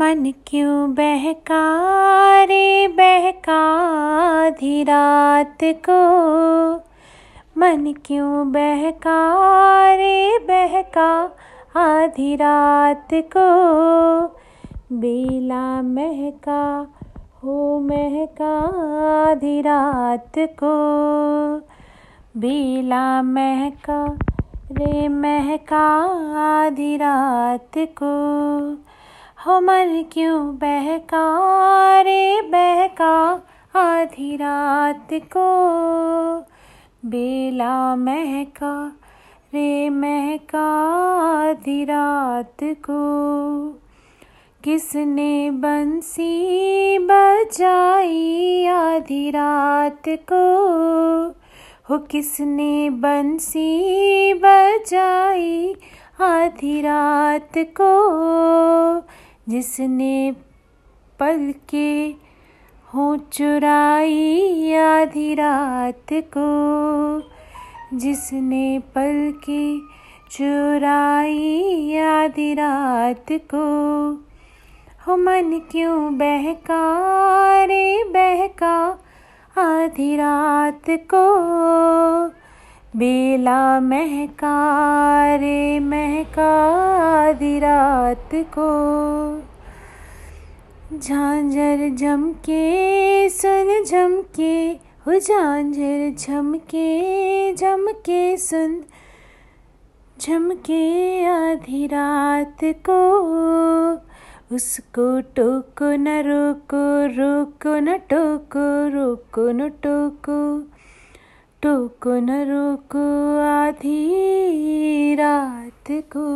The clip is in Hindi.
मन क्यों बहका रे बहका आधी रात को। मन क्यों बहका रे बहका आधी रात को। बेला महका हो महका आधी रात को। बेला महका रे महका आधी रात को। हो मन क्यों बहका रे बहका आधी रात को। बेला महका रे महका आधी रात को। किसने बंसी बजाई आधी रात को? हो किसने बंसी बजाई आधी रात को? जिसने पल के हो चुराई आधी रात को, जिसने पल के चुराई आधी रात को, हो मन क्यों बहका रे बहका आधी रात को। बेला महका रे महका रात को। झांझर झमके, सुन झमके, हो झांझर झमके झमके सुन, झमके आधी रात को। उसको टोको न रोको रोको न टोको, रोको न टोको। टोको न रोको आधी रात को